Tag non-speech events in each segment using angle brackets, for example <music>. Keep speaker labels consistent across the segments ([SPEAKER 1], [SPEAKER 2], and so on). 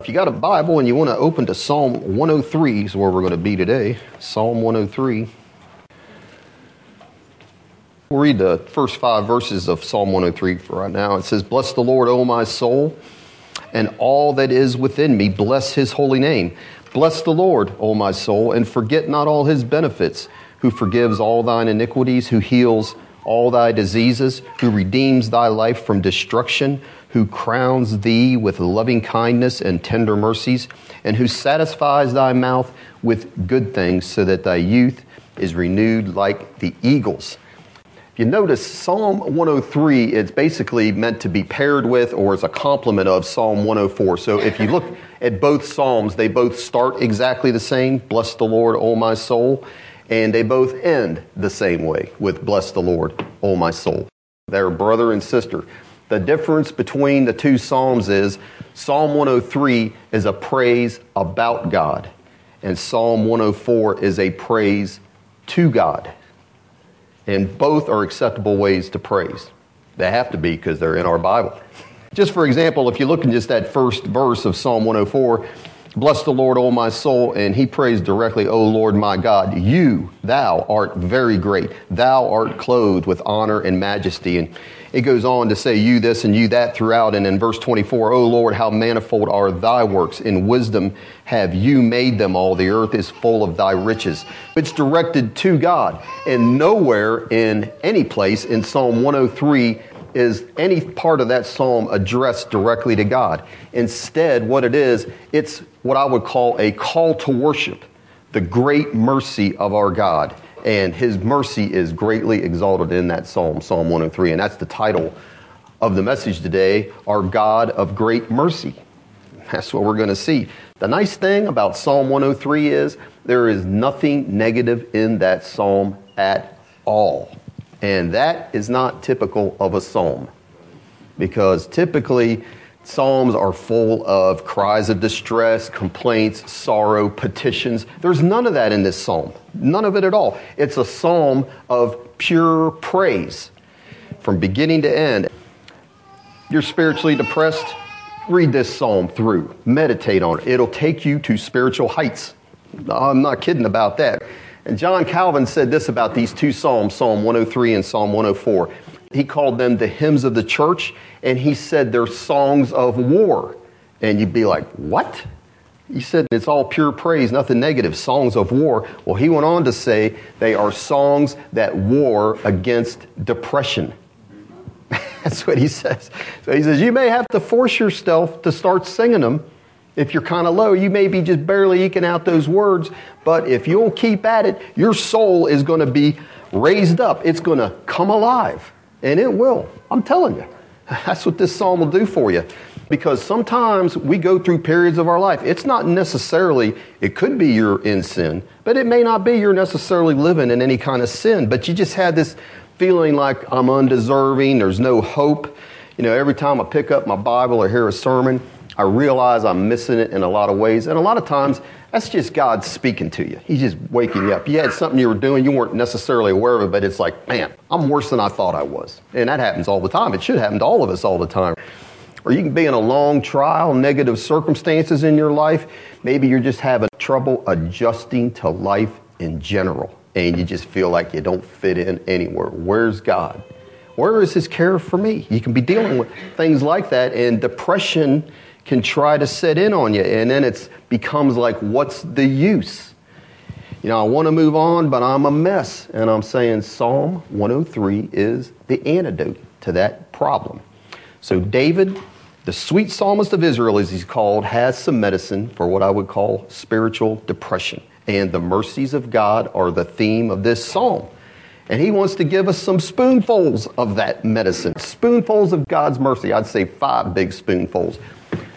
[SPEAKER 1] If you got a Bible and you want to open to Psalm 103 is where we're going to be today. Psalm 103. We'll read the first five verses of Psalm 103 for right now. It says, Bless the Lord, O my soul, and all that is within me. Bless his holy name. Bless the Lord, O my soul, and forget not all his benefits, who forgives all thine iniquities, who heals all thy diseases, who redeems thy life from destruction, who crowns thee with loving kindness and tender mercies, and who satisfies thy mouth with good things, so that thy youth is renewed like the eagles. If you notice, Psalm 103, it's basically meant to be paired with or as a complement of Psalm 104. So if you look at both Psalms, they both start exactly the same Bless the Lord, O my soul. And they both end the same way with Bless the Lord, O my soul. They're brother and sister. The difference between the two Psalms is Psalm 103 is a praise about God, and Psalm 104 is a praise to God. And both are acceptable ways to praise. They have to be because they're in our Bible. Just for example, if you look in just that first verse of Psalm 104, Bless the Lord, O my soul, and he prays directly, O Lord my God, you, thou art very great. Thou art clothed with honor and majesty. And it goes on to say you this and you that throughout. And in verse 24, O Lord, how manifold are thy works. In wisdom have you made them all. The earth is full of thy riches. It's directed to God. And nowhere in any place in Psalm 103 is any part of that psalm addressed directly to God. Instead, what it is, it's what I would call a call to worship, the great mercy of our God. And his mercy is greatly exalted in that psalm, Psalm 103. And that's the title of the message today, Our God of Great Mercy. That's what we're going to see. The nice thing about Psalm 103 is there is nothing negative in that psalm at all. And that is not typical of a psalm because typically psalms are full of cries of distress, complaints, sorrow, petitions. There's none of that in this psalm. None of it at all. It's a psalm of pure praise from beginning to end. You're spiritually depressed, read this psalm through, meditate on it. It'll take you to spiritual heights. I'm not kidding about that. And John Calvin said this about these two Psalms, Psalm 103 and Psalm 104. He called them the hymns of the church, and he said they're songs of war. And you'd be like, what? He said it's all pure praise, nothing negative, songs of war. Well, he went on to say they are songs that war against depression. <laughs> That's what he says. So he says, you may have to force yourself to start singing them if you're kind of low, you may be just barely eking out those words, but if you'll keep at it, your soul is going to be raised up. It's going to come alive, and it will. I'm telling you. <laughs> That's what this psalm will do for you. Because sometimes we go through periods of our life. It's not necessarily, it could be you're in sin, but it may not be you're necessarily living in any kind of sin, but you just had this feeling like I'm undeserving, there's no hope. You know, every time I pick up my Bible or hear a sermon, I realize I'm missing it in a lot of ways. And a lot of times, that's just God speaking to you. He's just waking you up. You had something you were doing, you weren't necessarily aware of it, but it's like, man, I'm worse than I thought I was. And that happens all the time. It should happen to all of us all the time. Or you can be in a long trial, negative circumstances in your life. Maybe you're just having trouble adjusting to life in general, and you just feel like you don't fit in anywhere. Where's God? Where is His care for me? You can be dealing with things like that, and depression can try to set in on you. And then it becomes like, what's the use? You know, I want to move on, but I'm a mess. And I'm saying Psalm 103 is the antidote to that problem. So, David, the sweet psalmist of Israel, as he's called, has some medicine for what I would call spiritual depression. And the mercies of God are the theme of this psalm. And he wants to give us some spoonfuls of that medicine, spoonfuls of God's mercy. I'd say five big spoonfuls.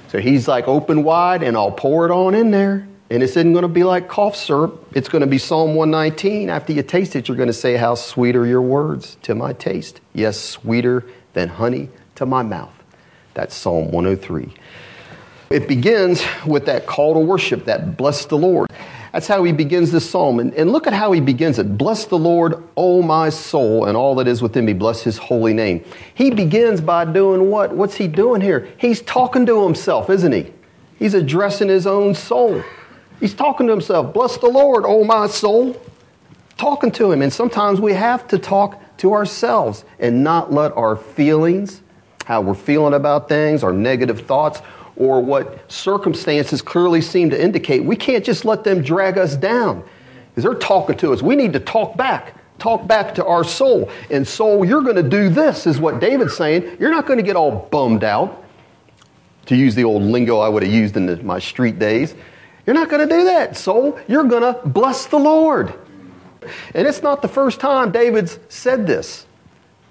[SPEAKER 1] So he's like, open wide, and I'll pour it on in there. And it's isn't going to be like cough syrup. It's going to be Psalm 119. After you taste it, you're going to say, How sweet are your words to my taste. Yes, sweeter than honey to my mouth. That's Psalm 103. It begins with that call to worship, that bless the Lord. That's how he begins this psalm. And, and look at how he begins it. Bless the Lord, O my soul, and all that is within me. Bless his holy name. He begins by doing what? What's he doing here? He's talking to himself, isn't he? He's addressing his own soul. He's talking to himself. Bless the Lord, O my soul. Talking to him. And sometimes we have to talk to ourselves and not let our feelings, how we're feeling about things, our negative thoughts, or what circumstances clearly seem to indicate, we can't just let them drag us down. Because they're talking to us. We need to talk back. Talk back to our soul. And soul, you're going to do this, is what David's saying. You're not going to get all bummed out, to use the old lingo I would have used in the, my street days. You're not going to do that, soul. You're going to bless the Lord. And it's not the first time David's said this.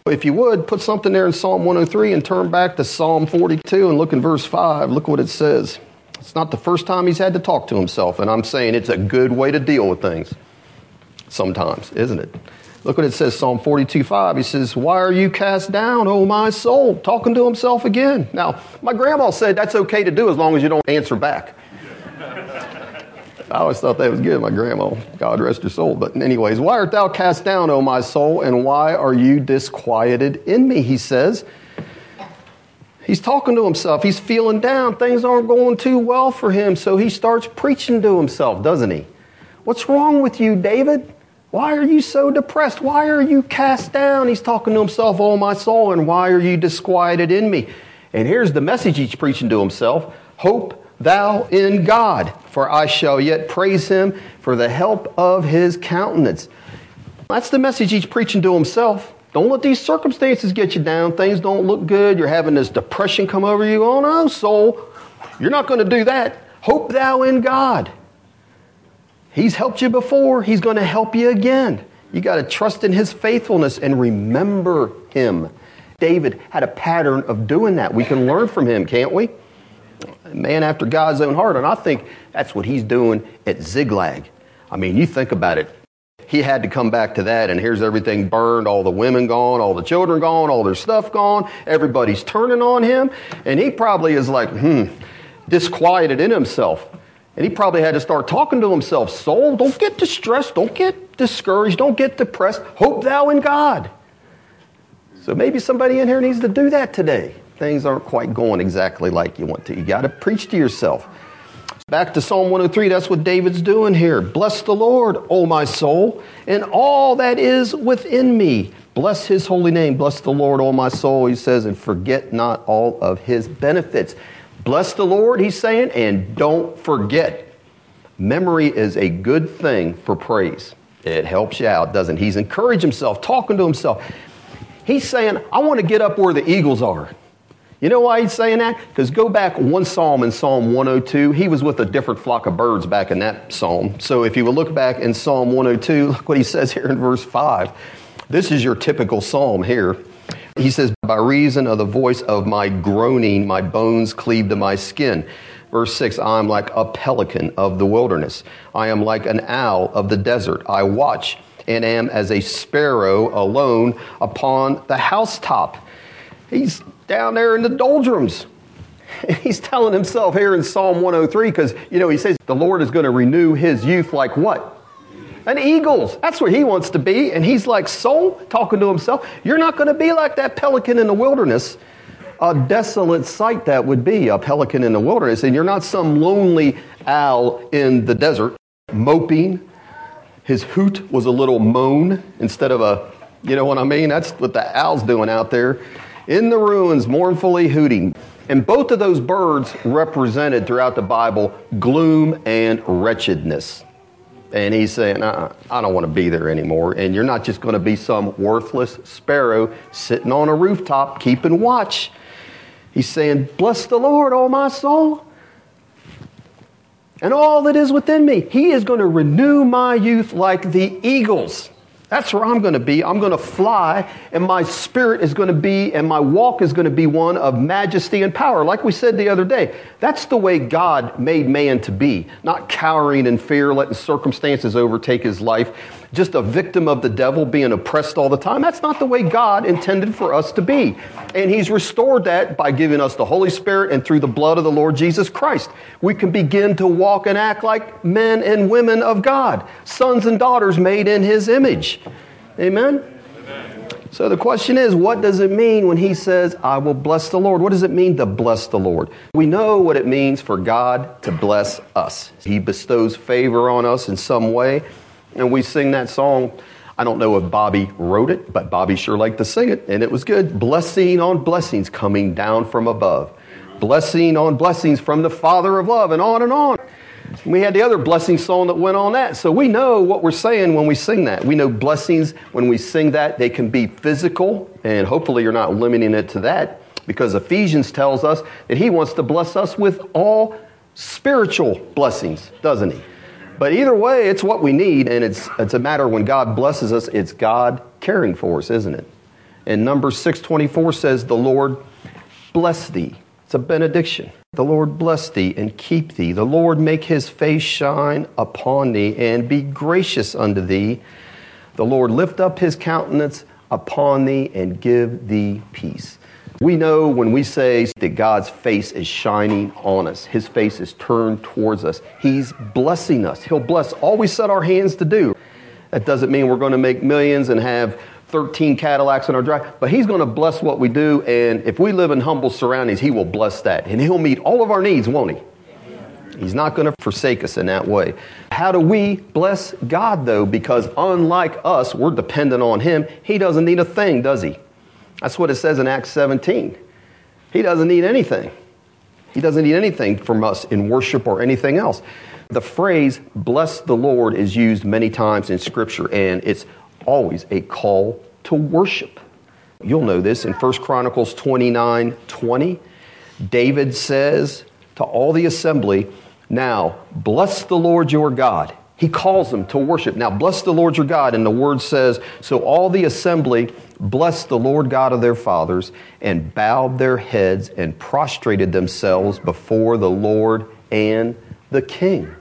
[SPEAKER 1] If you would, put something there in Psalm 103 and turn back to Psalm 42 and look in verse 5. Look what it says. It's not the first time he's had to talk to himself, and I'm saying it's a good way to deal with things sometimes, isn't it? Look what it says, Psalm 42 5. He says, Why are you cast down, O my soul? Talking to himself again. Now, my grandma said that's okay to do as long as you don't answer back. I always thought that was good, my grandma. God rest her soul. But, anyways, why art thou cast down, O my soul, and why are you disquieted in me? He says. He's talking to himself. He's feeling down. Things aren't going too well for him. So he starts preaching to himself, doesn't he? What's wrong with you, David? Why are you so depressed? Why are you cast down? He's talking to himself, Oh, my soul, and why are you disquieted in me? And here's the message he's preaching to himself Hope thou in God, for I shall yet praise him for the help of his countenance. That's the message he's preaching to himself. Don't let these circumstances get you down. Things don't look good. You're having this depression come over you. Oh no, soul. You're not going to do that. Hope thou in God. He's helped you before. He's going to help you again. You got to trust in his faithfulness and remember him. David had a pattern of doing that. We can learn from him, can't we? Man after God's own heart. And I think that's what he's doing at Ziklag. I mean, you think about it. He had to come back to that, and here's everything burned, all the women gone, all the children gone, all their stuff gone. Everybody's turning on him. And he probably is like, hmm, disquieted in himself. And he probably had to start talking to himself Soul, don't get distressed, don't get discouraged, don't get depressed. Hope thou in God. So maybe somebody in here needs to do that today things aren't quite going exactly like you want to. You got to preach to yourself. Back to Psalm 103, that's what David's doing here. Bless the Lord, O my soul, and all that is within me. Bless his holy name. Bless the Lord, O my soul, he says, and forget not all of his benefits. Bless the Lord, he's saying, and don't forget. Memory is a good thing for praise. It helps you out, doesn't it? He's encouraged himself, talking to himself. He's saying, I want to get up where the eagles are. You know why he's saying that? Because go back one psalm in Psalm 102. He was with a different flock of birds back in that psalm. So if you would look back in Psalm 102, <laughs> look what he says here in verse 5. This is your typical psalm here. He says, By reason of the voice of my groaning, my bones cleave to my skin. Verse 6 I am like a pelican of the wilderness. I am like an owl of the desert. I watch and am as a sparrow alone upon the housetop. He's down there in the doldrums. He's telling himself here in Psalm 103 because, you know, he says the Lord is going to renew his youth like what? An eagle's. That's where he wants to be. And he's like, soul, talking to himself, you're not going to be like that pelican in the wilderness. A desolate sight that would be, a pelican in the wilderness. And you're not some lonely owl in the desert moping. His hoot was a little moan instead of a, you know what I mean? That's what the owl's doing out there in the ruins, mournfully hooting. And both of those birds represented throughout the Bible gloom and wretchedness. And he's saying, uh-uh, I don't want to be there anymore. And you're not just going to be some worthless sparrow sitting on a rooftop keeping watch. He's saying, Bless the Lord, O my soul, and all that is within me. He is going to renew my youth like the eagles. That's where I'm going to be. I'm going to fly, and my spirit is going to be, and my walk is going to be one of majesty and power. Like we said the other day, that's the way God made man to be, not cowering in fear, letting circumstances overtake his life, just a victim of the devil, being oppressed all the time. That's not the way God intended for us to be. And He's restored that by giving us the Holy Spirit and through the blood of the Lord Jesus Christ. We can begin to walk and act like men and women of God, sons and daughters made in His image. Amen? Amen. So the question is, what does it mean when he says, I will bless the Lord? What does it mean to bless the Lord? We know what it means for God to bless us. He bestows favor on us in some way, and we sing that song. I don't know if Bobby wrote it, but Bobby sure liked to sing it, and it was good. Blessing on blessings coming down from above. Blessing on blessings from the Father of love, and on and on. We had the other blessing song that went on that. So we know what we're saying when we sing that. We know blessings when we sing that, they can be physical, and hopefully you're not limiting it to that because Ephesians tells us that he wants to bless us with all spiritual blessings, doesn't he? But either way, it's what we need, and it's, it's a matter when God blesses us, it's God caring for us, isn't it? And number 624 says, The Lord bless thee. It's a benediction. The Lord bless thee and keep thee. The Lord make his face shine upon thee and be gracious unto thee. The Lord lift up his countenance upon thee and give thee peace. We know when we say that God's face is shining on us, his face is turned towards us, he's blessing us. He'll bless all we set our hands to do. That doesn't mean we're going to make millions and have 13 Cadillacs in our drive, but He's going to bless what we do. And if we live in humble surroundings, He will bless that. And He'll meet all of our needs, won't He? He's not going to forsake us in that way. How do we bless God, though? Because unlike us, we're dependent on Him. He doesn't need a thing, does He? That's what it says in Acts 17. He doesn't need anything. He doesn't need anything from us in worship or anything else. The phrase, bless the Lord, is used many times in Scripture, and it's always a call to worship. You'll know this in 1 Chronicles 29 20. David says to all the assembly, Now bless the Lord your God. He calls them to worship. Now bless the Lord your God. And the word says, So all the assembly blessed the Lord God of their fathers and bowed their heads and prostrated themselves before the Lord and the king.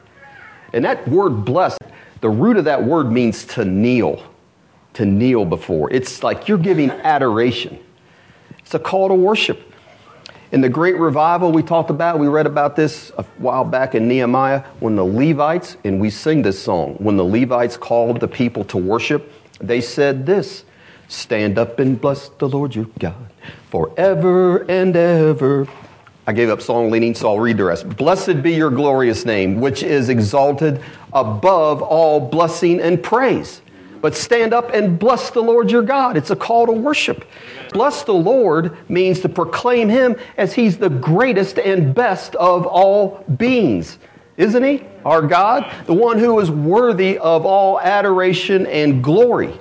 [SPEAKER 1] And that word blessed, the root of that word means to kneel to kneel before. It's like you're giving adoration. It's a call to worship. In the great revival we talked about, we read about this a while back in Nehemiah when the Levites, and we sing this song, when the Levites called the people to worship, they said this Stand up and bless the Lord your God forever and ever. I gave up song leading, so I'll read the rest. Blessed be your glorious name, which is exalted above all blessing and praise but stand up and bless the Lord your God. It's a call to worship. Bless the Lord means to proclaim him as he's the greatest and best of all beings. Isn't he? Our God, the one who is worthy of all adoration and glory.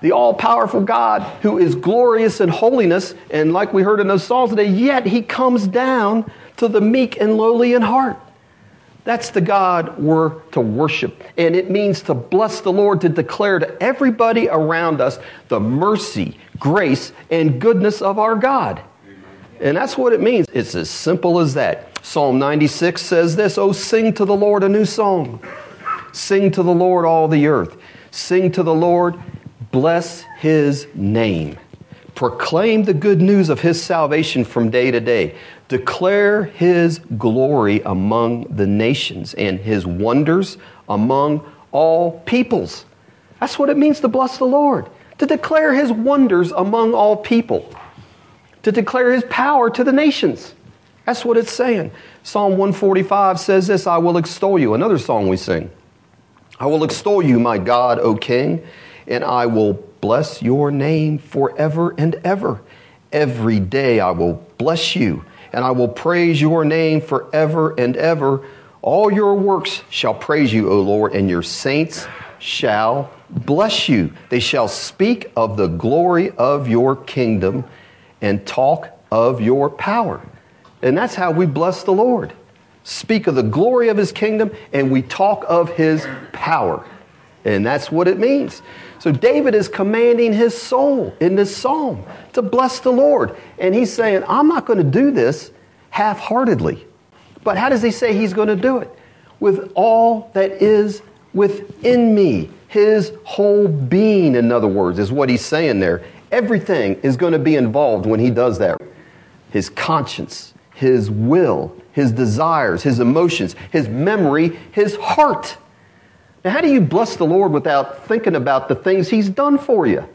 [SPEAKER 1] The all powerful God who is glorious in holiness, and like we heard in those songs today, yet he comes down to the meek and lowly in heart. That's the God we're to worship. And it means to bless the Lord, to declare to everybody around us the mercy, grace, and goodness of our God. And that's what it means. It's as simple as that. Psalm 96 says this Oh, sing to the Lord a new song. Sing to the Lord all the earth. Sing to the Lord, bless his name. Proclaim the good news of his salvation from day to day. Declare his glory among the nations and his wonders among all peoples. That's what it means to bless the Lord, to declare his wonders among all people, to declare his power to the nations. That's what it's saying. Psalm 145 says this I will extol you. Another song we sing. I will extol you, my God, O King, and I will bless your name forever and ever. Every day I will bless you and I will praise your name forever and ever. All your works shall praise you, O Lord, and your saints shall bless you. They shall speak of the glory of your kingdom and talk of your power. And that's how we bless the Lord. Speak of the glory of his kingdom and we talk of his power. And that's what it means. So David is commanding his soul in this psalm to bless the Lord. And he's saying, I'm not going to do this half heartedly. But how does he say he's going to do it? With all that is within me. His whole being, in other words, is what he's saying there. Everything is going to be involved when he does that. His conscience, his will, his desires, his emotions, his memory, his heart. Now, how do you bless the Lord without thinking about the things He's done for you?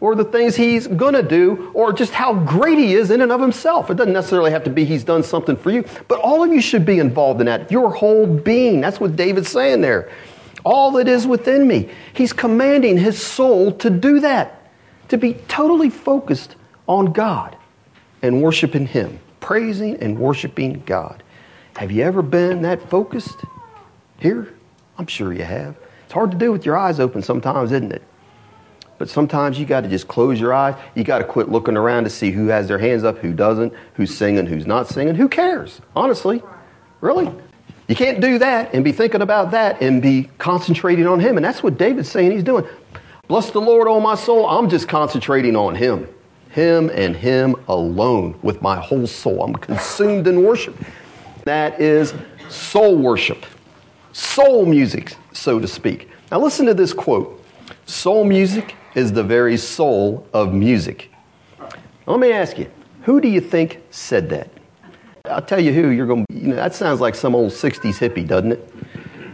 [SPEAKER 1] or the things he's going to do or just how great he is in and of himself. It doesn't necessarily have to be he's done something for you, but all of you should be involved in that. Your whole being. That's what David's saying there. All that is within me. He's commanding his soul to do that, to be totally focused on God and worshiping him, praising and worshiping God. Have you ever been that focused here? I'm sure you have. It's hard to do with your eyes open sometimes, isn't it? But sometimes you got to just close your eyes. You got to quit looking around to see who has their hands up, who doesn't, who's singing, who's not singing. Who cares? Honestly. Really? You can't do that and be thinking about that and be concentrating on Him. And that's what David's saying he's doing. Bless the Lord, oh my soul. I'm just concentrating on Him. Him and Him alone with my whole soul. I'm consumed in worship. That is soul worship, soul music, so to speak. Now, listen to this quote Soul music is the very soul of music. Now, let me ask you, who do you think said that? I'll tell you who, you're going to, you know, that sounds like some old 60s hippie, doesn't it?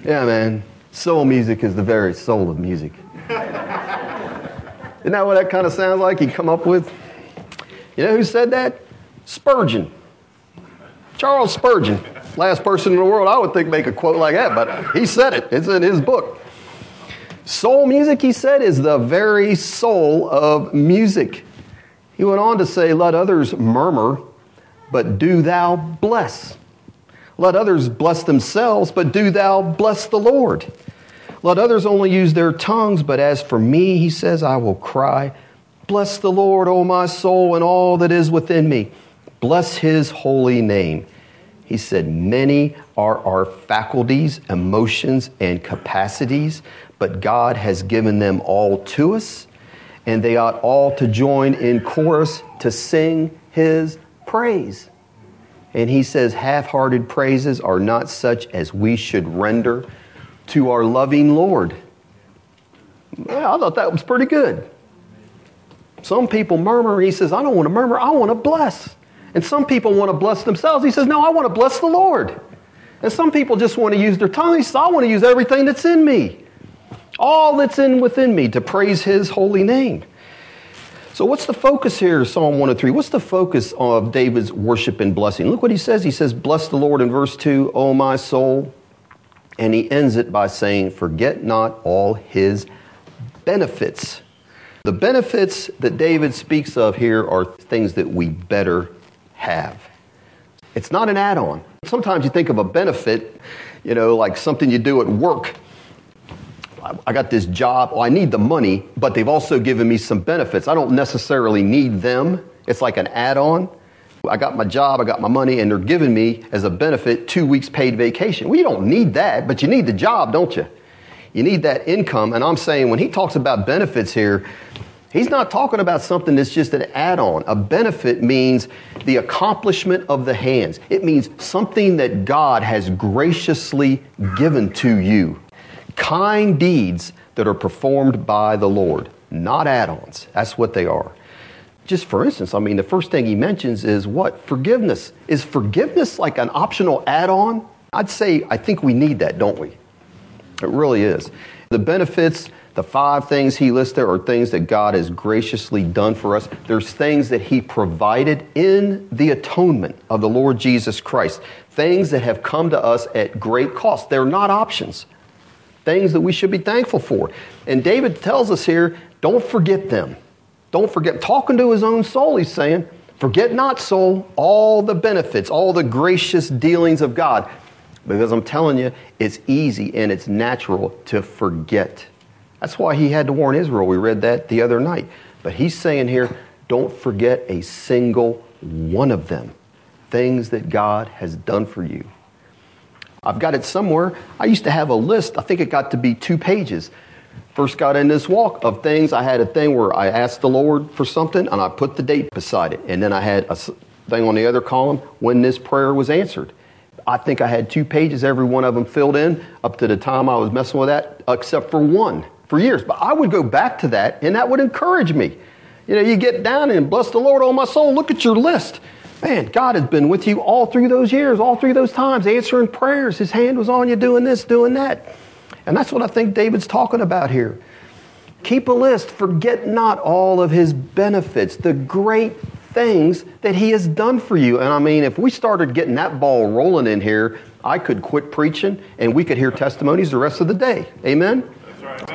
[SPEAKER 1] Yeah, man, soul music is the very soul of music. <laughs> Isn't that what that kind of sounds like you come up with? You know who said that? Spurgeon. Charles Spurgeon, last person in the world I would think make a quote like that, but he said it. It's in his book. Soul music, he said, is the very soul of music. He went on to say, Let others murmur, but do thou bless. Let others bless themselves, but do thou bless the Lord. Let others only use their tongues, but as for me, he says, I will cry, Bless the Lord, O my soul, and all that is within me. Bless his holy name. He said, Many are our faculties, emotions, and capacities, but God has given them all to us, and they ought all to join in chorus to sing his praise. And he says, half hearted praises are not such as we should render to our loving Lord. Yeah, I thought that was pretty good. Some people murmur. He says, I don't want to murmur, I want to bless. And some people want to bless themselves. He says, No, I want to bless the Lord. And some people just want to use their tongue. He says, I want to use everything that's in me, all that's in within me to praise his holy name. So, what's the focus here, Psalm 103? What's the focus of David's worship and blessing? Look what he says. He says, Bless the Lord in verse 2, O my soul. And he ends it by saying, Forget not all his benefits. The benefits that David speaks of here are things that we better have. It's not an add on. Sometimes you think of a benefit, you know, like something you do at work. I got this job, well, I need the money, but they've also given me some benefits. I don't necessarily need them. It's like an add on. I got my job, I got my money, and they're giving me as a benefit two weeks paid vacation. Well, you don't need that, but you need the job, don't you? You need that income. And I'm saying when he talks about benefits here, he's not talking about something that's just an add on. A benefit means the accomplishment of the hands, it means something that God has graciously given to you. Kind deeds that are performed by the Lord, not add ons. That's what they are just for instance, I mean, the first thing he mentions is what? Forgiveness. Is forgiveness like an optional add on? I'd say, I think we need that, don't we? It really is. The benefits, the five things he lists there are things that God has graciously done for us. There's things that he provided in the atonement of the Lord Jesus Christ, things that have come to us at great cost. They're not options, things that we should be thankful for. And David tells us here don't forget them. Don't forget, talking to his own soul, he's saying, Forget not, soul, all the benefits, all the gracious dealings of God. Because I'm telling you, it's easy and it's natural to forget. That's why he had to warn Israel. We read that the other night. But he's saying here, don't forget a single one of them. Things that God has done for you. I've got it somewhere. I used to have a list, I think it got to be two pages first got in this walk of things, I had a thing where I asked the Lord for something and I put the date beside it. And then I had a thing on the other column when this prayer was answered. I think I had two pages, every one of them filled in up to the time I was messing with that, except for one for years. But I would go back to that and that would encourage me. You know, you get down and bless the Lord, oh my soul, look at your list. Man, God has been with you all through those years, all through those times, answering prayers. His hand was on you doing this, doing that. And that's what I think David's talking about here. Keep a list. Forget not all of his benefits, the great things that he has done for you. And I mean, if we started getting that ball rolling in here, I could quit preaching and we could hear testimonies the rest of the day. Amen?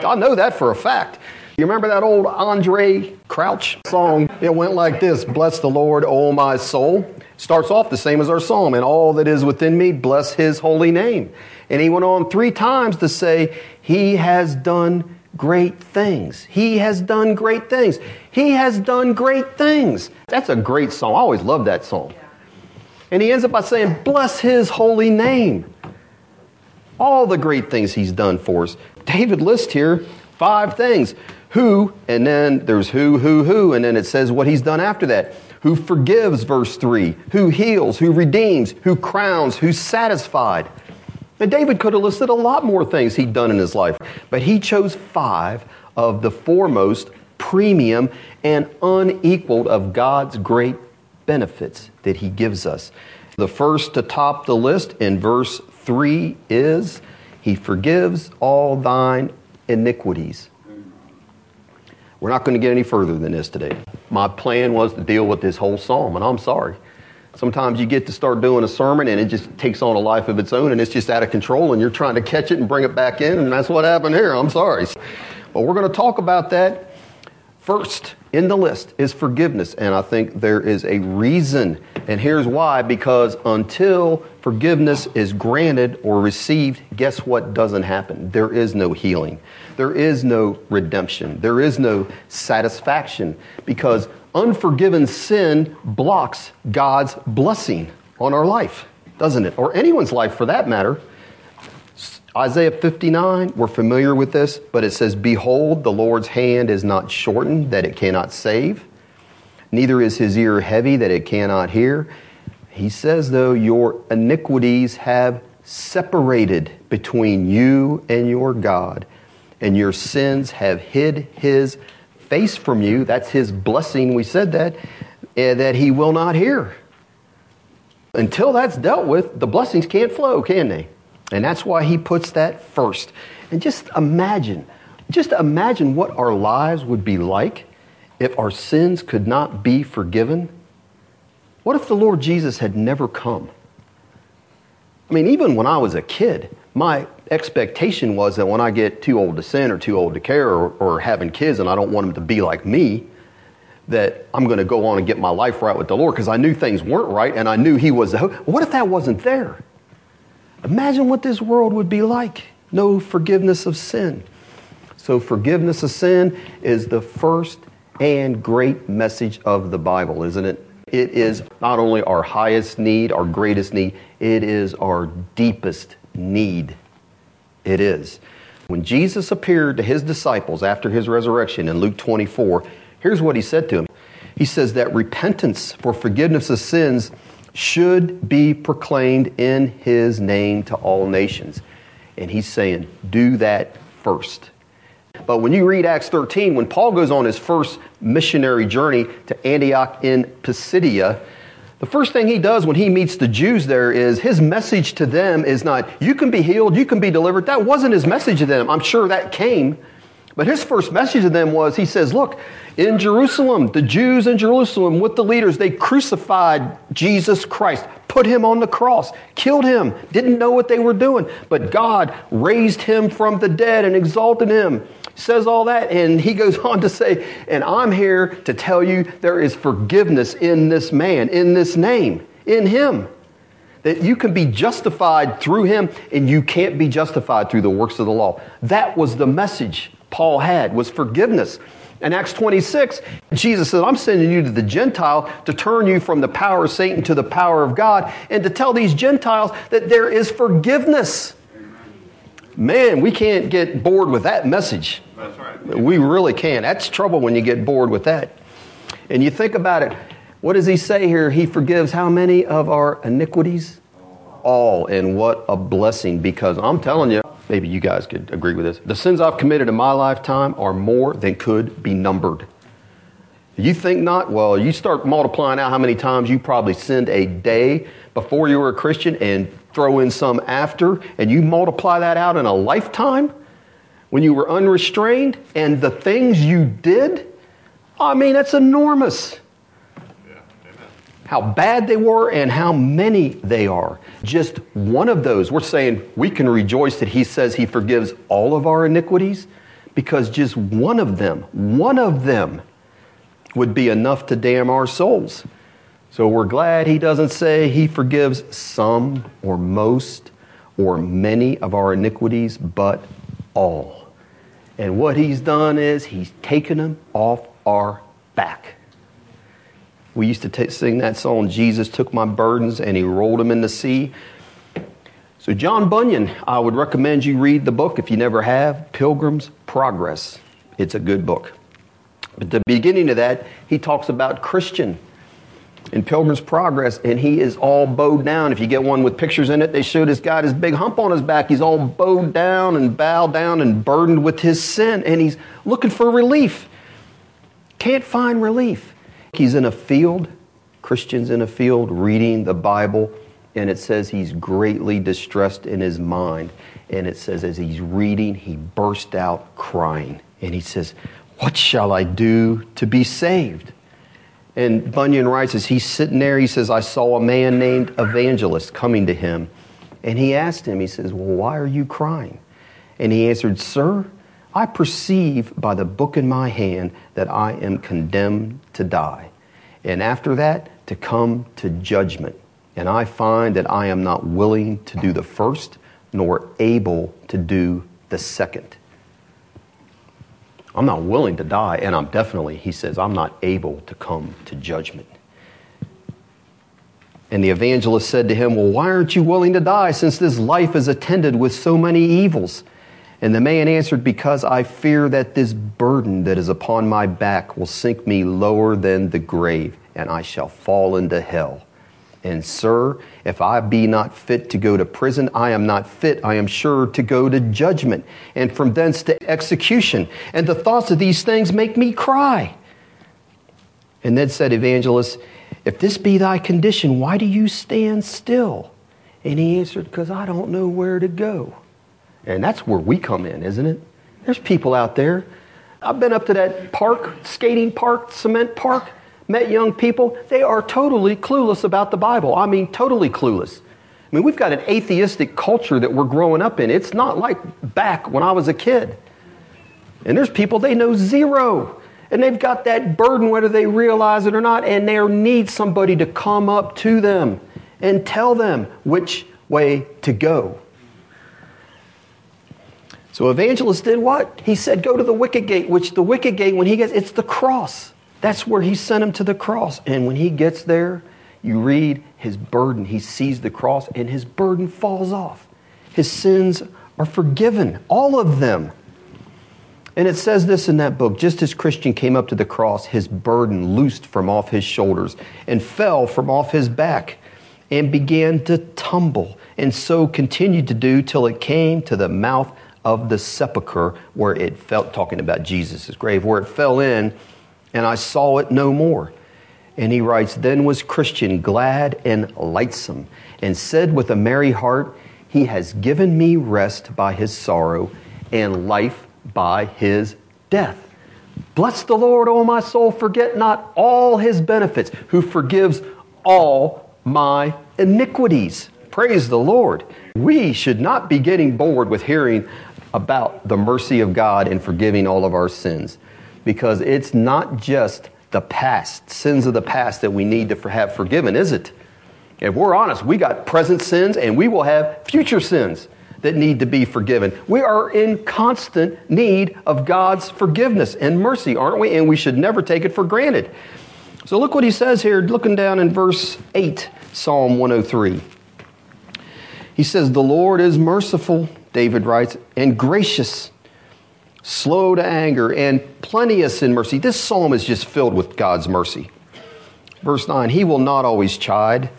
[SPEAKER 1] I know that for a fact. You remember that old Andraé Crouch song? It went like this Bless the Lord, O my soul. Starts off the same as our psalm, and all that is within me, bless his holy name. And he went on three times to say, He has done great things. He has done great things. He has done great things. That's a great song. I always loved that song. And he ends up by saying, Bless his holy name. All the great things he's done for us. David lists here five things who, and then there's who, who, who, and then it says what he's done after that. Who forgives, verse 3, who heals, who redeems, who crowns, who's satisfied. And David could have listed a lot more things he'd done in his life, but he chose five of the foremost, premium, and unequaled of God's great benefits that he gives us. The first to top the list in verse 3 is He forgives all thine iniquities. We're not going to get any further than this today. My plan was to deal with this whole psalm, and I'm sorry. Sometimes you get to start doing a sermon and it just takes on a life of its own and it's just out of control and you're trying to catch it and bring it back in, and that's what happened here. I'm sorry. But we're going to talk about that first in the list is forgiveness. And I think there is a reason. And here's why because until forgiveness is granted or received, guess what doesn't happen? There is no healing, there is no redemption, there is no satisfaction because unforgiven sin blocks God's blessing on our life, doesn't it? Or anyone's life for that matter. Isaiah 59, we're familiar with this, but it says, Behold, the Lord's hand is not shortened that it cannot save, neither is his ear heavy that it cannot hear. He says, though, your iniquities have separated between you and your God, and your sins have hid his face from you. That's his blessing. We said that, eh, that he will not hear. Until that's dealt with, the blessings can't flow, can they? And that's why he puts that first. And just imagine, just imagine what our lives would be like if our sins could not be forgiven. What if the Lord Jesus had never come? I mean, even when I was a kid, my expectation was that when I get too old to sin or too old to care or, or having kids and I don't want them to be like me, that I'm going to go on and get my life right with the Lord because I knew things weren't right and I knew He was the. hope. What if that wasn't there? Imagine what this world would be like. No forgiveness of sin. So, forgiveness of sin is the first and great message of the Bible, isn't it? It is not only our highest need, our greatest need, it is our deepest need. It is. When Jesus appeared to his disciples after his resurrection in Luke 24, here's what he said to them. He says that repentance for forgiveness of sins should be proclaimed in his name to all nations. And he's saying, do that first. But when you read Acts 13, when Paul goes on his first missionary journey to Antioch in Pisidia, the first thing he does when he meets the Jews there is his message to them is not, you can be healed, you can be delivered. That wasn't his message to them. I'm sure that came. But his first message to them was, he says, look, in Jerusalem, the Jews in Jerusalem with the leaders, they crucified Jesus Christ, put him on the cross, killed him, didn't know what they were doing. But God raised him from the dead and exalted him. Says all that, and he goes <laughs> on to say, And I'm here to tell you there is forgiveness in this man, in this name, in him. That you can be justified through him, and you can't be justified through the works of the law. That was the message Paul had, was forgiveness. In Acts 26, Jesus said, I'm sending you to the Gentile to turn you from the power of Satan to the power of God and to tell these Gentiles that there is forgiveness. Man, we can't get bored with that message. That's right. We really can. That's trouble when you get bored with that. And you think about it. What does he say here? He forgives how many of our iniquities? All. And what a blessing because I'm telling you, maybe you guys could agree with this. The sins I've committed in my lifetime are more than could be numbered. You think not? Well, you start multiplying out how many times you probably sinned a day before you were a Christian and throw in some after, and you multiply that out in a lifetime. when you were unrestrained and the things you did, I mean, that's enormous. How bad they were and how many they are. Just one of those. We're saying we can rejoice that He says He forgives all of our iniquities because just one of them, one of them would be enough to damn our souls. So we're glad He doesn't say He forgives some or most or many of our iniquities, but all. And what He's done is He's taken them off our back. We used to t- sing that song, Jesus took my burdens and he rolled them in the sea. So, John Bunyan, I would recommend you read the book if you never have Pilgrim's Progress. It's a good book. But the beginning of that, he talks about Christian in Pilgrim's Progress, and he is all bowed down. If you get one with pictures in it, they show this guy this big hump on his back. He's all bowed down and bowed down and burdened with his sin, and he's looking for relief. Can't find relief. He's in a field, Christians in a field, reading the Bible, and it says he's greatly distressed in his mind. And it says as he's reading, he burst out crying. And he says, What shall I do to be saved? And Bunyan writes, as he's sitting there, he says, I saw a man named Evangelist coming to him. And he asked him, he says, Well, why are you crying? And he answered, Sir, I perceive by the book in my hand that I am condemned to die. And after that, to come to judgment. And I find that I am not willing to do the first, nor able to do the second. I'm not willing to die, and I'm definitely, he says, I'm not able to come to judgment. And the evangelist said to him, Well, why aren't you willing to die since this life is attended with so many evils? And the man answered, Because I fear that this burden that is upon my back will sink me lower than the grave, and I shall fall into hell. And, sir, if I be not fit to go to prison, I am not fit, I am sure, to go to judgment, and from thence to execution. And the thoughts of these things make me cry. And then said Evangelist, If this be thy condition, why do you stand still? And he answered, Because I don't know where to go. And that's where we come in, isn't it? There's people out there. I've been up to that park, skating park, cement park, met young people. They are totally clueless about the Bible. I mean, totally clueless. I mean, we've got an atheistic culture that we're growing up in. It's not like back when I was a kid. And there's people they know zero. And they've got that burden, whether they realize it or not, and they need somebody to come up to them and tell them which way to go. So evangelist did what? He said, go to the wicket gate, which the wicket gate, when he gets, it's the cross. That's where he sent him to the cross. And when he gets there, you read his burden. He sees the cross and his burden falls off. His sins are forgiven, all of them. And it says this in that book just as Christian came up to the cross, his burden loosed from off his shoulders and fell from off his back and began to tumble, and so continued to do till it came to the mouth of the sepulchre where it felt, talking about Jesus' grave, where it fell in, and I saw it no more. And he writes, Then was Christian glad and lightsome, and said with a merry heart, He has given me rest by his sorrow, and life by his death. Bless the Lord, O my soul, forget not all his benefits, who forgives all my iniquities. Praise the Lord. We should not be getting bored with hearing about the mercy of God in forgiving all of our sins because it's not just the past, sins of the past that we need to have forgiven, is it? If we're honest, we got present sins and we will have future sins that need to be forgiven. We are in constant need of God's forgiveness and mercy, aren't we? And we should never take it for granted. So look what he says here, looking down in verse 8, Psalm 103. He says, The Lord is merciful David writes, and gracious, slow to anger, and plenteous in mercy. This psalm is just filled with God's mercy. Verse 9 He will not always chide,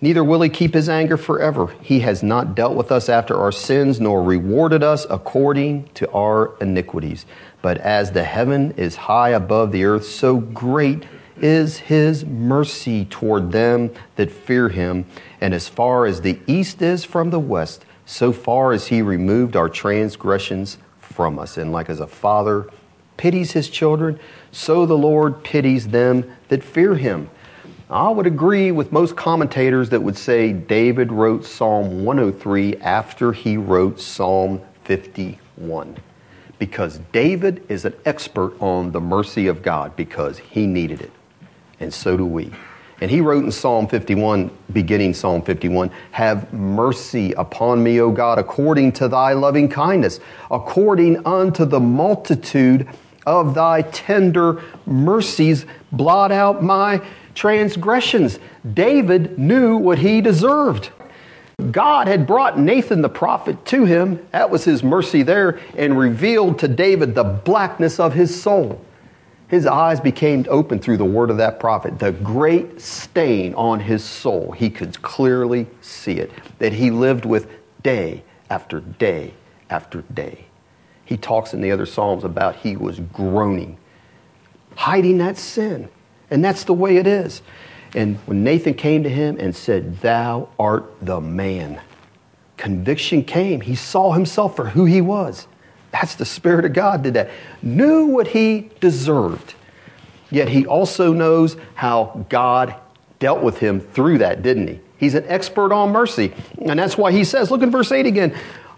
[SPEAKER 1] neither will he keep his anger forever. He has not dealt with us after our sins, nor rewarded us according to our iniquities. But as the heaven is high above the earth, so great is his mercy toward them that fear him. And as far as the east is from the west, so far as he removed our transgressions from us. And like as a father pities his children, so the Lord pities them that fear him. I would agree with most commentators that would say David wrote Psalm 103 after he wrote Psalm 51. Because David is an expert on the mercy of God because he needed it. And so do we. And he wrote in Psalm 51, beginning Psalm 51, Have mercy upon me, O God, according to thy loving kindness, according unto the multitude of thy tender mercies, blot out my transgressions. David knew what he deserved. God had brought Nathan the prophet to him, that was his mercy there, and revealed to David the blackness of his soul. His eyes became open through the word of that prophet. The great stain on his soul, he could clearly see it, that he lived with day after day after day. He talks in the other Psalms about he was groaning, hiding that sin. And that's the way it is. And when Nathan came to him and said, Thou art the man, conviction came. He saw himself for who he was. That's the Spirit of God did that. Knew what he deserved. Yet he also knows how God dealt with him through that, didn't he? He's an expert on mercy. And that's why he says, look in verse 8 again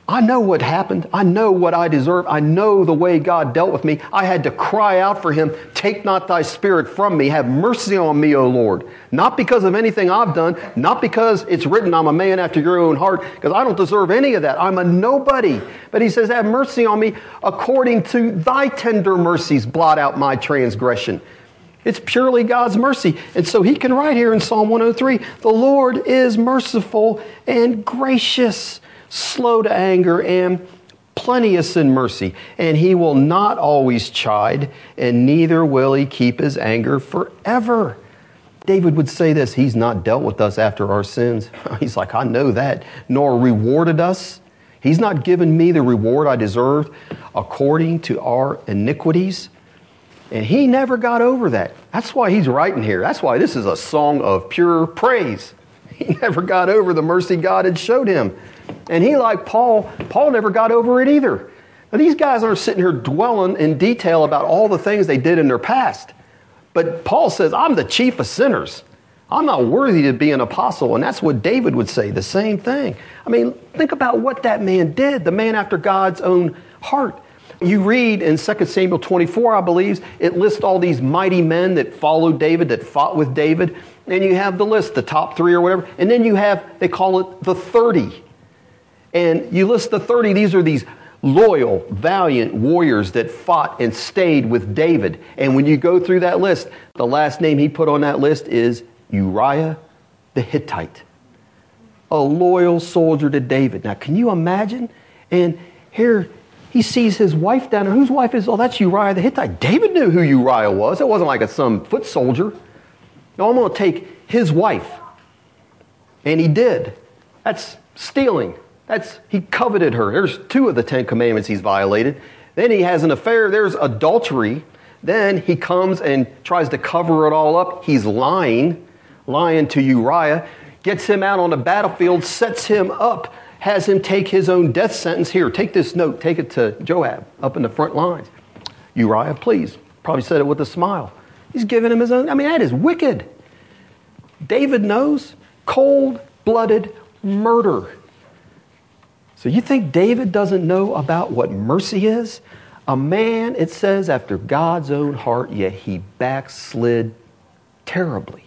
[SPEAKER 1] I know what happened. I know what I deserve. I know the way God dealt with me. I had to cry out for Him, Take not thy spirit from me. Have mercy on me, O Lord. Not because of anything I've done, not because it's written I'm a man after your own heart, because I don't deserve any of that. I'm a nobody. But He says, Have mercy on me according to thy tender mercies, blot out my transgression. It's purely God's mercy. And so he can write here in Psalm 103 the Lord is merciful and gracious slow to anger, and plenteous in mercy. And he will not always chide, and neither will he keep his anger forever. David would say this He's not dealt with us after our sins. <laughs> He's like, I know that, nor rewarded us. He's not given me the reward I deserved according to our iniquities. And he never got over that. That's why he's writing here. That's why this is a song of pure praise. He <laughs> never got over the mercy God had showed him. And he, like Paul, Paul never got over it either. Now, these guys aren't sitting here dwelling in detail about all the things they did in their past. But Paul says, I'm the chief of sinners. I'm not worthy to be an apostle. And that's what David would say, the same thing. I mean, think about what that man did, the man after God's own heart. You read in 2 Samuel 24, I believe, it lists all these mighty men that followed David, that fought with David. And you have the list, the top three or whatever. And then you have, they call it the 30. And you list the 30, these are these loyal, valiant warriors that fought and stayed with David. And when you go through that list, the last name he put on that list is Uriah the Hittite, a loyal soldier to David. Now, can you imagine? And here he sees his wife down there. Whose wife is? Oh, that's Uriah the Hittite. David knew who Uriah was. It wasn't like a, some foot soldier. No, I'm going to take his wife. And he did. That's stealing. That's he coveted her. There's two of the Ten Commandments he's violated. Then he has an affair. There's adultery. Then he comes and tries to cover it all up. He's lying, lying to Uriah, gets him out on the battlefield, sets him up, has him take his own death sentence. Here, take this note, take it to Joab up in the front lines. Uriah, please. Probably said it with a smile. He's giving him his own. I mean, that is wicked. David knows cold blooded murder. So you think David doesn't know about what mercy is? A man, it says, after God's own heart, yet he backslid terribly.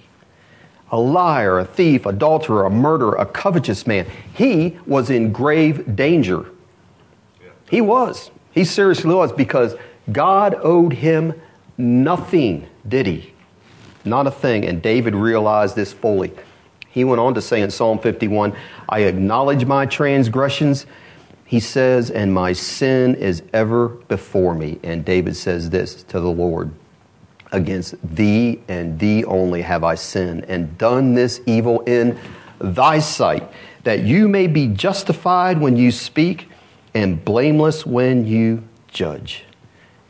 [SPEAKER 1] A liar, a thief, adulterer, a murderer, a covetous man. He was in grave danger. He was. He seriously was because God owed him nothing, did he? Not a thing. And David realized this fully. He went on to say in Psalm 51 I acknowledge my transgressions. He says, and my sin is ever before me. And David says this to the Lord Against thee and thee only have I sinned and done this evil in thy sight, that you may be justified when you speak and blameless when you judge.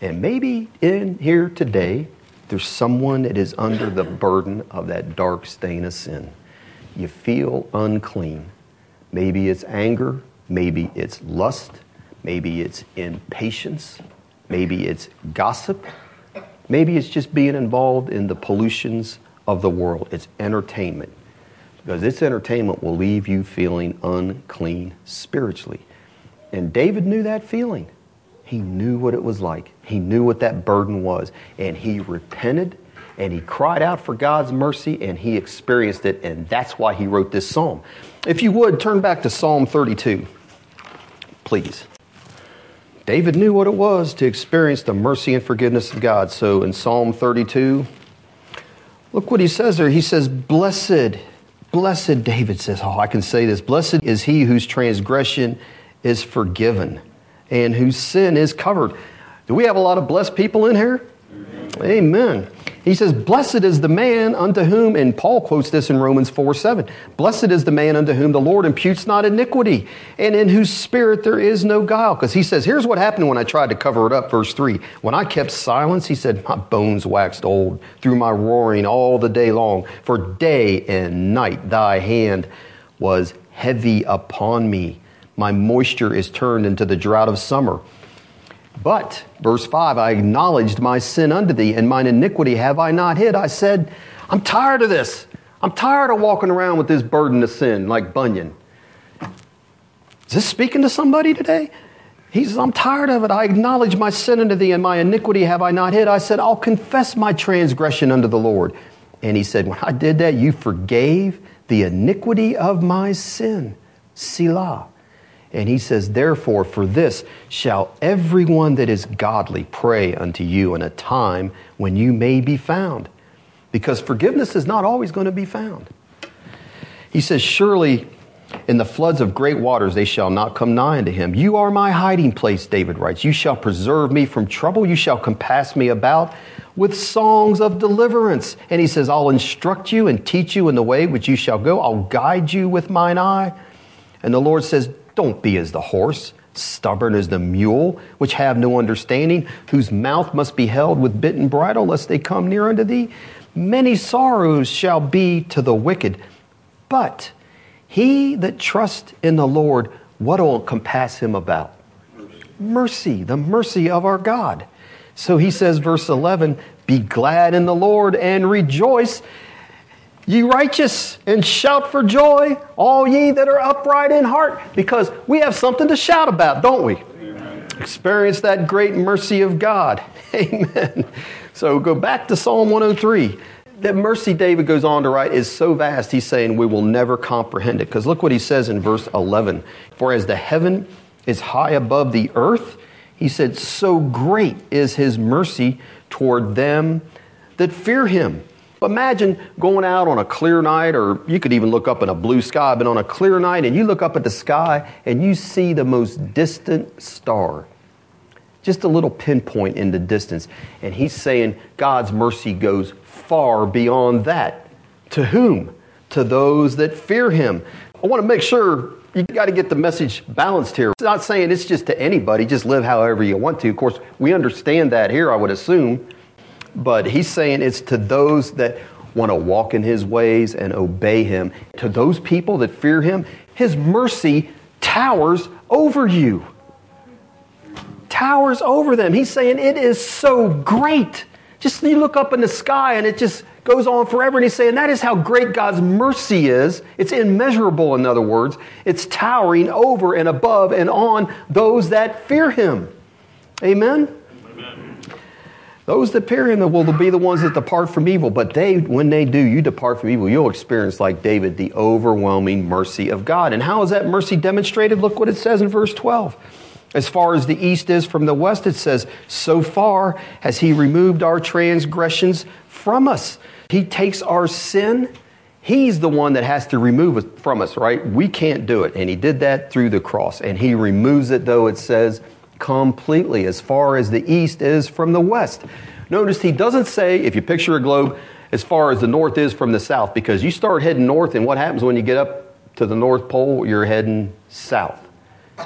[SPEAKER 1] And maybe in here today, there's someone that is under the burden of that dark stain of sin you feel unclean. Maybe it's anger, maybe it's lust, Maybe it's impatience. Maybe it's gossip. Maybe it's just being involved in the pollutions of the world. It's entertainment. Because this entertainment will leave you feeling unclean spiritually. And David knew that feeling. He knew what it was like. He knew what that burden was. And he repented and he cried out for God's mercy and he experienced it. And that's why he wrote this psalm. If you would, turn back to Psalm 32, please. David knew what it was to experience the mercy and forgiveness of God. So in Psalm 32, look what he says there. He says, Blessed, blessed, David says, Oh, I can say this. Blessed is he whose transgression is forgiven and whose sin is covered. Do we have a lot of blessed people in here? Amen. Amen. He says, Blessed is the man unto whom, and Paul quotes this in Romans 4 7. Blessed is the man unto whom the Lord imputes not iniquity, and in whose spirit there is no guile. Because he says, Here's what happened when I tried to cover it up, verse 3. When I kept silence, he said, My bones waxed old through my roaring all the day long. For day and night thy hand was heavy upon me. My moisture is turned into the drought of summer. But, verse 5, I acknowledged my sin unto thee, and mine iniquity have I not hid. I said, I'm tired of this. I'm tired of walking around with this burden of sin like Bunyan. Is this speaking to somebody today? He says, I'm tired of it. I acknowledge my sin unto thee, and my iniquity have I not hid. I said, I'll confess my transgression unto the Lord. And he said, When I did that, you forgave the iniquity of my sin. Selah. And he says, Therefore, for this shall everyone that is godly pray unto you in a time when you may be found. Because forgiveness is not always going to be found. He says, Surely in the floods of great waters they shall not come nigh unto him. You are my hiding place, David writes. You shall preserve me from trouble. You shall compass me about with songs of deliverance. And he says, I'll instruct you and teach you in the way which you shall go. I'll guide you with mine eye. And the Lord says, don't be as the horse, stubborn as the mule, which have no understanding, whose mouth must be held with bit and bridle, lest they come near unto thee. Many sorrows shall be to the wicked, but he that trusts in the Lord, what will compass him about? Mercy, the mercy of our God. So he says, verse 11, Be glad in the Lord and rejoice Ye righteous, and shout for joy, all ye that are upright in heart, because we have something to shout about, don't we? Amen. Experience that great mercy of God. <laughs> Amen. So go back to Psalm 103. That mercy David goes on to write is so vast, he's saying we will never comprehend it. Because look what he says in verse 11 For as the heaven is high above the earth, he said, so great is his mercy toward them that fear him. Imagine going out on a clear night, or you could even look up in a blue sky, but on a clear night, and you look up at the sky and you see the most distant star, just a little pinpoint in the distance. And he's saying God's mercy goes far beyond that. To whom? To those that fear him. I want to make sure you got to get the message balanced here. It's not saying it's just to anybody, just live however you want to. Of course, we understand that here, I would assume. But he's saying it's to those that want to walk in his ways and obey him. To those people that fear him, his mercy towers over you. Towers over them. He's saying it is so great. Just you look up in the sky and it just goes on forever. And he's saying that is how great God's mercy is. It's immeasurable, in other words. It's towering over and above and on those that fear him. Amen? Those that fear him will be the ones that depart from evil. But they, when they do, you depart from evil, you'll experience, like David, the overwhelming mercy of God. And how is that mercy demonstrated? Look what it says in verse 12. As far as the east is from the west, it says, So far has he removed our transgressions from us. He takes our sin. He's the one that has to remove it from us, right? We can't do it. And he did that through the cross. And he removes it, though it says, completely as far as the east is from the west. Notice he doesn't say, if you picture a globe, as far as the north is from the south, because you start heading north, and what happens when you get up to the North Pole? You're heading south.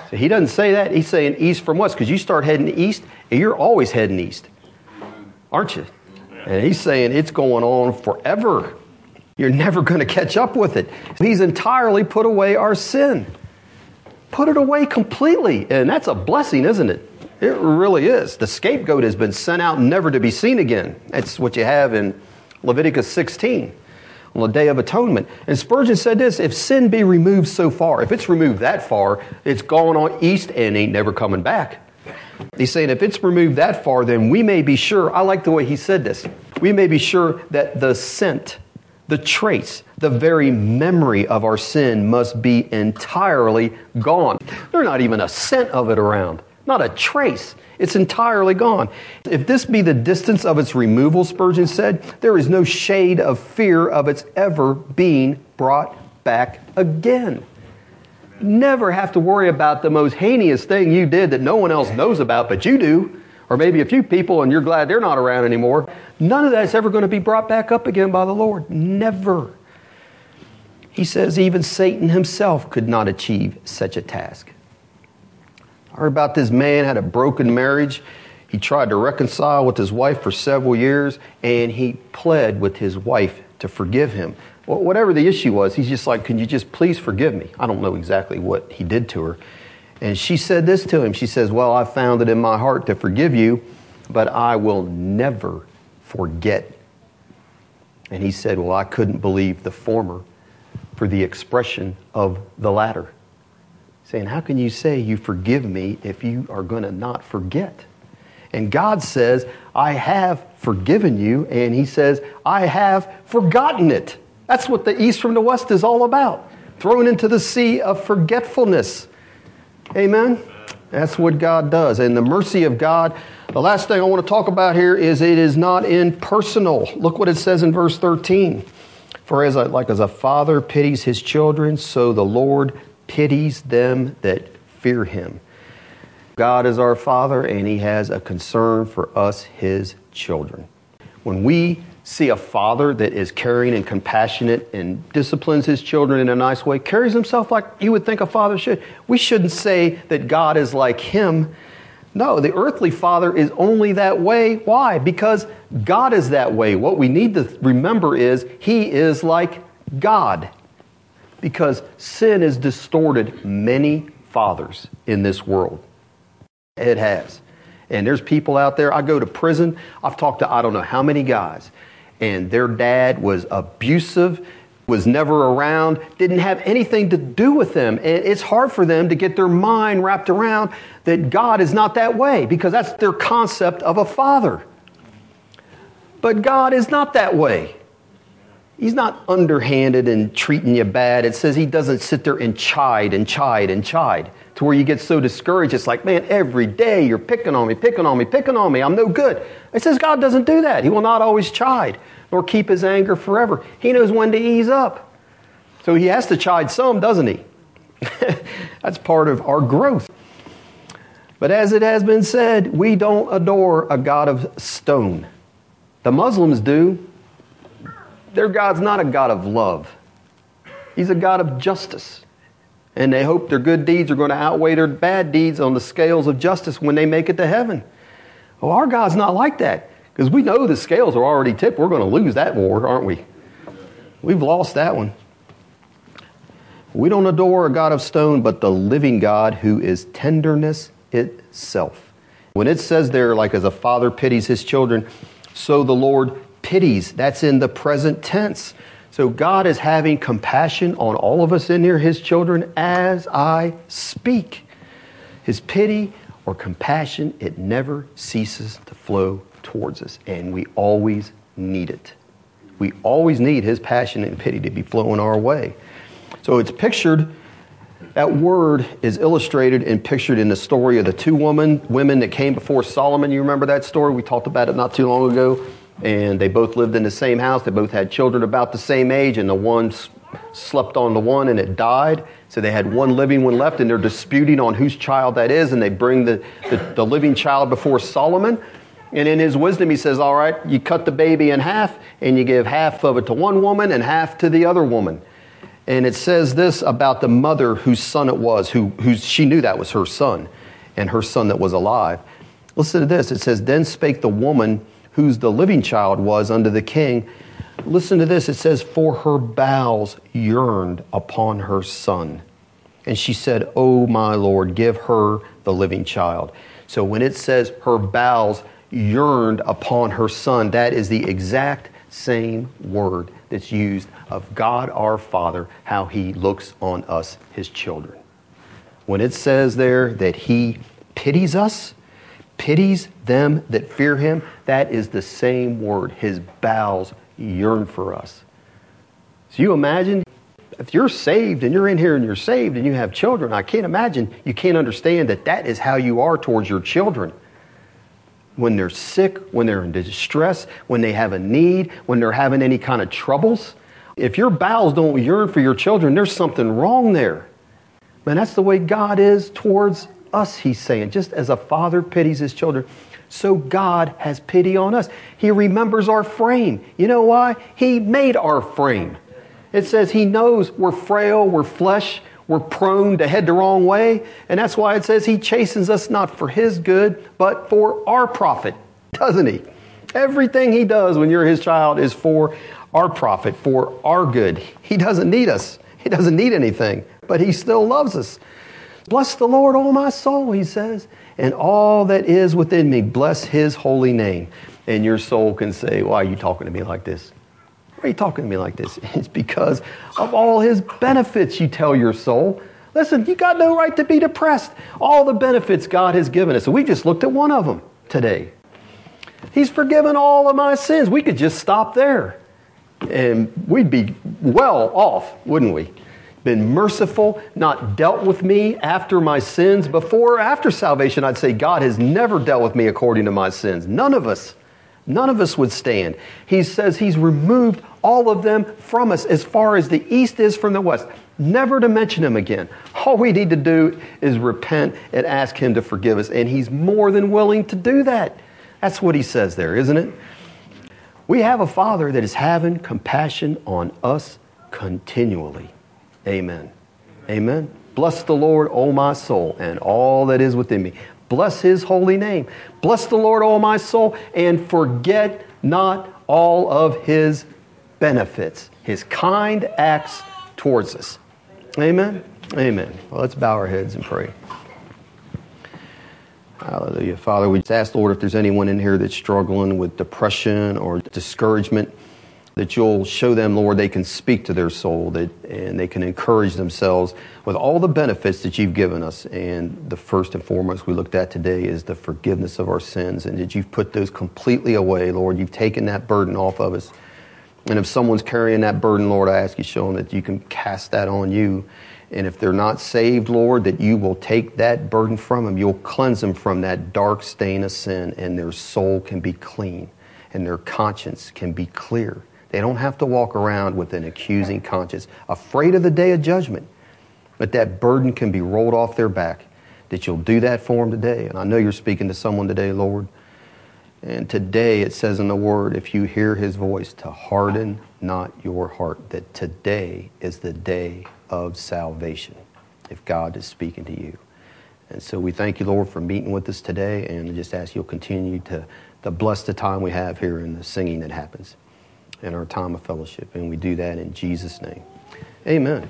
[SPEAKER 1] So he doesn't say that. He's saying east from west, because you start heading east, and you're always heading east, aren't you? And he's saying it's going on forever. You're never going to catch up with it. He's entirely put away our sin. Put it away completely. And that's a blessing, isn't it? It really is. The scapegoat has been sent out never to be seen again. That's what you have in Leviticus 16 on the Day of Atonement. And Spurgeon said this if sin be removed so far, if it's removed that far, it's gone on east and ain't never coming back. He's saying if it's removed that far, then we may be sure. I like the way he said this. We may be sure that the scent, the trace, the very memory of our sin must be entirely gone. There's not even a scent of it around, not a trace. It's entirely gone. If this be the distance of its removal, Spurgeon said, there is no shade of fear of its ever being brought back again. Never have to worry about the most heinous thing you did that no one else knows about, but you do, or maybe a few people and you're glad they're not around anymore. None of that's ever going to be brought back up again by the Lord. Never. He says even Satan himself could not achieve such a task. I heard about this man had a broken marriage. He tried to reconcile with his wife for several years, and he pled with his wife to forgive him. Whatever the issue was, he's just like, Can you just please forgive me? I don't know exactly what he did to her. And she said this to him She says, Well, I found it in my heart to forgive you, but I will never forget. And he said, Well, I couldn't believe the former for the expression of the latter saying, How can you say you forgive me if you are going to not forget? And God says, I have forgiven you. And He says, I have forgotten it. That's what the East from the West is all about. Thrown into the sea of forgetfulness. Amen? That's what God does. And the mercy of God, the last thing I want to talk about here is it is not impersonal. Look what it says in verse 13. For as a, like as a father pities his children, so the Lord pities them that fear him. God is our Father, and He has a concern for us, His children. When we see a father that is caring and compassionate and disciplines his children in a nice way, carries himself like you would think a father should, we shouldn't say that God is like him. No, the earthly father is only that way. Why? Because God is that way. What we need to remember is he is like God because sin has distorted many fathers in this world. It has. And there's people out there, I go to prison, I've talked to I don't know how many guys, and their dad was abusive, was never around, didn't have anything to do with them. And it's hard for them to get their mind wrapped around that God is not that way because that's their concept of a father. But God is not that way. He's not underhanded and treating you bad. It says he doesn't sit there and chide and chide and chide to where you get so discouraged. It's like, man, every day you're picking on me, picking on me, picking on me. I'm no good. It says God doesn't do that. He will not always chide nor keep his anger forever. He knows when to ease up. So he has to chide some, doesn't he? <laughs> That's part of our growth. But as it has been said, we don't adore a God of stone. The Muslims do. Their God's not a God of love, He's a God of justice. And they hope their good deeds are going to outweigh their bad deeds on the scales of justice when they make it to heaven. Well, our God's not like that because we know the scales are already tipped. We're going to lose that war, aren't we? We've lost that one. We don't adore a God of stone, but the living God who is tenderness itself. When it says there, like as a father pities his children, so the Lord pities. That's in the present tense. So God is having compassion on all of us in here, His children, as I speak. His pity or compassion, it never ceases to flow towards us, and we always need it. We always need His passion and pity to be flowing our way. So it's pictured, that word is illustrated and pictured in the story of the two women, women that came before Solomon. You remember that story? We talked about it not too long ago and they both lived in the same house. They both had children about the same age, and the one slept on the one and it died. So they had one living one left, and they're disputing on whose child that is, and they bring the, the, the living child before Solomon. And in his wisdom, he says, All right, you cut the baby in half, and you give half of it to one woman and half to the other woman. And it says this about the mother whose son it was, who, who she knew that was her son, and her son that was alive. Listen to this. It says, Then spake the woman whose the living child was unto the king. Listen to this it says, For her bowels yearned upon her son. And she said, Oh, my Lord, give her the living child. So when it says her bowels yearned upon her son, that is the exact same word that's used of God our Father, how he looks on us, his children. When it says there that he pities us, pities them that fear him, that is the same word. His bowels yearn for us. So you imagine if you're saved and you're in here and you're saved and you have children, I can't imagine you can't understand that that is how you are towards your children. When they're sick, when they're in distress, when they have a need, when they're having any kind of troubles. If your bowels don't yearn for your children, there's something wrong there. And that's the way God is towards us, he's saying. Just as a father pities his children, so God has pity on us. He remembers our frame. You know why? He made our frame. It says He knows we're frail, we're flesh, we're prone to head the wrong way. And that's why it says He chastens us not for His good, but for our profit, doesn't He? Everything He does when you're His child is for our profit, for our good. He doesn't need us, He doesn't need anything, but He still loves us. Bless the Lord, all my soul, He says, and all that is within me. Bless His holy name. And your soul can say, Why are you talking to me like this? Why are you talking to me like this? <laughs> It's because of all his benefits, you tell your soul. Listen, you got no right to be depressed. All the benefits God has given us. We just looked at one of them today. He's forgiven all of my sins. We could just stop there and we'd be well off, wouldn't we? Been merciful, not dealt with me after my sins. Before or after salvation, I'd say God has never dealt with me according to my sins. None of us. None of us would stand. He says He's removed all of them from us as far as the east is from the west. Never to mention Him again. All we need to do is repent and ask Him to forgive us, and He's more than willing to do that. That's what He says there, isn't it? We have a Father that is having compassion on us continually. Amen. Amen. Bless the Lord, O my soul, and all that is within me. Bless his holy name. Bless the Lord, O my soul, and forget not all of his benefits, his kind acts towards us. Amen. Amen. Well, let's bow our heads and pray. Hallelujah. Father, we just ask, Lord, if there's anyone in here that's struggling with depression or discouragement, that you'll show them, Lord, they can speak to their soul that, and they can encourage themselves with all the benefits that you've given us. And the first and foremost we looked at today is the forgiveness of our sins and that you've put those completely away, Lord. You've taken that burden off of us. And if someone's carrying that burden, Lord, I ask you, show them that you can cast that on you. And if they're not saved, Lord, that you will take that burden from them. You'll cleanse them from that dark stain of sin, and their soul can be clean, and their conscience can be clear. They don't have to walk around with an accusing conscience, afraid of the day of judgment. But that burden can be rolled off their back. That you'll do that for them today. And I know you're speaking to someone today, Lord. And today it says in the Word, if you hear His voice, to harden not your heart. That today is the day of salvation, if God is speaking to you. And so we thank you, Lord, for meeting with us today, and just ask you'll continue to, to bless the time we have here and the singing that happens in our time of fellowship. And we do that in Jesus' name. Amen.